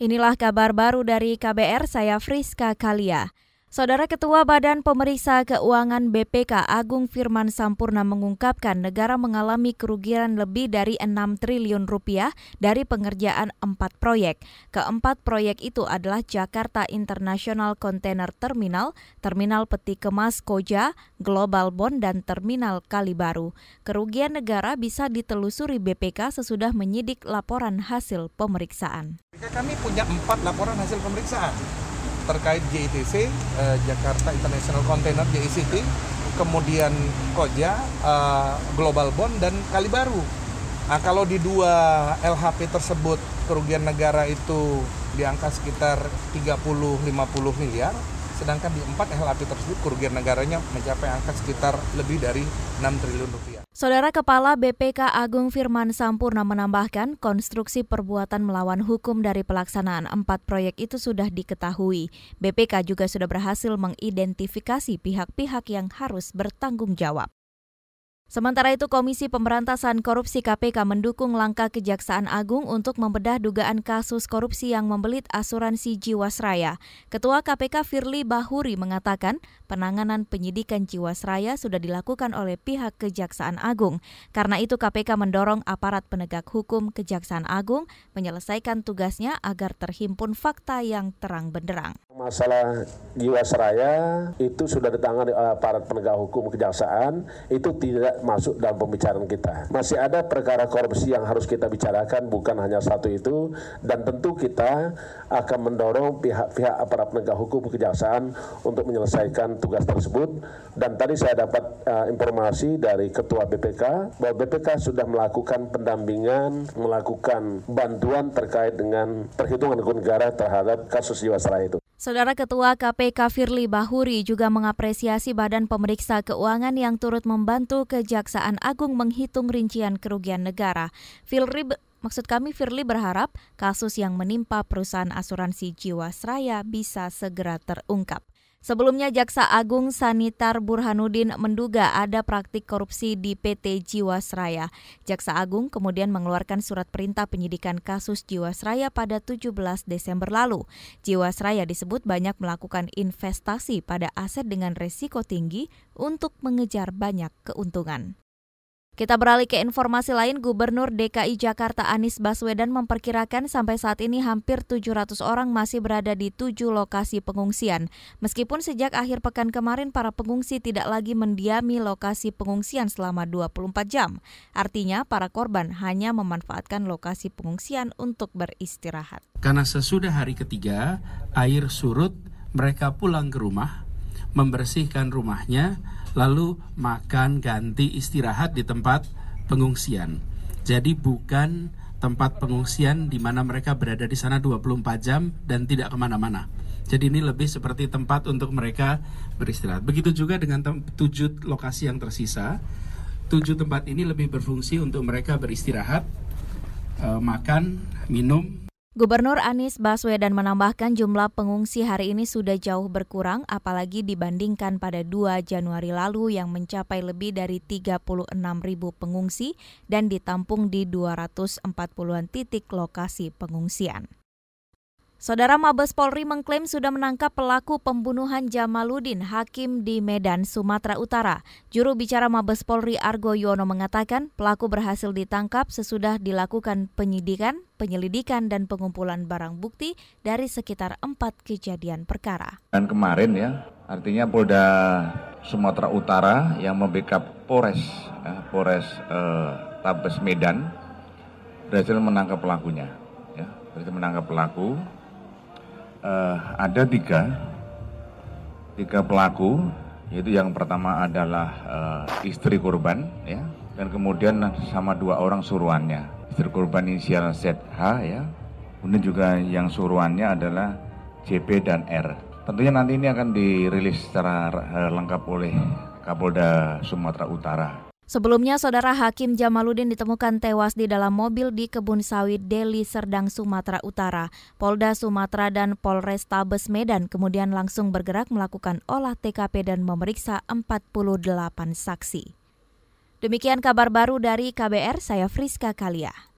Inilah kabar baru dari KBR, saya Friska Kalia. Saudara Ketua Badan Pemeriksa Keuangan BPK Agung Firman Sampurna mengungkapkan negara mengalami kerugian lebih dari 6 triliun rupiah dari pengerjaan empat proyek. Keempat proyek itu adalah Jakarta International Container Terminal, Terminal Peti Kemas Koja, Global Bond, dan Terminal Kalibaru. Kerugian negara bisa ditelusuri BPK sesudah menyidik laporan hasil pemeriksaan. Kami punya empat laporan hasil pemeriksaan terkait JITC eh, Jakarta International Container JICT kemudian Koja eh, Global Bond dan Kalibaru. Nah kalau di dua LHP tersebut kerugian negara itu di angka sekitar 30-50 miliar sedangkan di empat LHP tersebut kerugian negaranya mencapai angka sekitar lebih dari 6 triliun rupiah Saudara Kepala BPK Agung Firman Sampurna menambahkan konstruksi perbuatan melawan hukum dari pelaksanaan empat proyek itu sudah diketahui. BPK juga sudah berhasil mengidentifikasi pihak-pihak yang harus bertanggung jawab. Sementara itu, Komisi Pemberantasan Korupsi KPK mendukung langkah Kejaksaan Agung untuk membedah dugaan kasus korupsi yang membelit asuransi Jiwasraya. Ketua KPK Firly Bahuri mengatakan penanganan penyidikan Jiwasraya sudah dilakukan oleh pihak Kejaksaan Agung. Karena itu KPK mendorong aparat penegak hukum Kejaksaan Agung menyelesaikan tugasnya agar terhimpun fakta yang terang benderang. Masalah Jiwasraya itu sudah ditangani oleh aparat penegak hukum Kejaksaan, itu tidak masuk dalam pembicaraan kita. Masih ada perkara korupsi yang harus kita bicarakan, bukan hanya satu itu, dan tentu kita akan mendorong pihak-pihak aparat penegak hukum kejaksaan untuk menyelesaikan tugas tersebut. Dan tadi saya dapat uh, informasi dari Ketua BPK bahwa BPK sudah melakukan pendampingan, melakukan bantuan terkait dengan perhitungan negara terhadap kasus Jiwasraya itu. Saudara Ketua KPK Firly Bahuri juga mengapresiasi Badan Pemeriksa Keuangan yang turut membantu Kejaksaan Agung menghitung rincian kerugian negara. Firly Maksud kami Firly berharap kasus yang menimpa perusahaan asuransi Jiwasraya bisa segera terungkap. Sebelumnya Jaksa Agung Sanitar Burhanuddin menduga ada praktik korupsi di PT Jiwasraya. Jaksa Agung kemudian mengeluarkan surat perintah penyidikan kasus Jiwasraya pada 17 Desember lalu. Jiwasraya disebut banyak melakukan investasi pada aset dengan resiko tinggi untuk mengejar banyak keuntungan. Kita beralih ke informasi lain, Gubernur DKI Jakarta Anies Baswedan memperkirakan sampai saat ini hampir 700 orang masih berada di tujuh lokasi pengungsian. Meskipun sejak akhir pekan kemarin para pengungsi tidak lagi mendiami lokasi pengungsian selama 24 jam. Artinya para korban hanya memanfaatkan lokasi pengungsian untuk beristirahat. Karena sesudah hari ketiga, air surut, mereka pulang ke rumah, membersihkan rumahnya, lalu makan ganti istirahat di tempat pengungsian. Jadi bukan tempat pengungsian di mana mereka berada di sana 24 jam dan tidak ke mana-mana. Jadi ini lebih seperti tempat untuk mereka beristirahat. Begitu juga dengan tujuh lokasi yang tersisa. Tujuh tempat ini lebih berfungsi untuk mereka beristirahat, eh, makan, minum, Gubernur Anies Baswedan menambahkan jumlah pengungsi hari ini sudah jauh berkurang apalagi dibandingkan pada 2 Januari lalu yang mencapai lebih dari 36 ribu pengungsi dan ditampung di 240-an titik lokasi pengungsian. Saudara Mabes Polri mengklaim sudah menangkap pelaku pembunuhan Jamaluddin Hakim di Medan, Sumatera Utara. Juru bicara Mabes Polri Argo Yono mengatakan pelaku berhasil ditangkap sesudah dilakukan penyidikan, penyelidikan, dan pengumpulan barang bukti dari sekitar empat kejadian perkara. Dan kemarin ya, artinya Polda Sumatera Utara yang membackup Polres, eh, Polres eh, Tabes Medan berhasil menangkap pelakunya. Ya, berhasil menangkap pelaku uh, ada tiga tiga pelaku. Yaitu yang pertama adalah uh, istri korban ya. Dan kemudian sama dua orang suruhannya. Istri korban inisial ZH ya. Kemudian juga yang suruhannya adalah JP dan R. Tentunya nanti ini akan dirilis secara uh, lengkap oleh Kapolda Sumatera Utara Sebelumnya, saudara Hakim Jamaluddin ditemukan tewas di dalam mobil di kebun sawit Deli Serdang, Sumatera Utara. Polda Sumatera dan Polres Tabes Medan kemudian langsung bergerak melakukan olah TKP dan memeriksa 48 saksi. Demikian kabar baru dari KBR, saya Friska Kalia.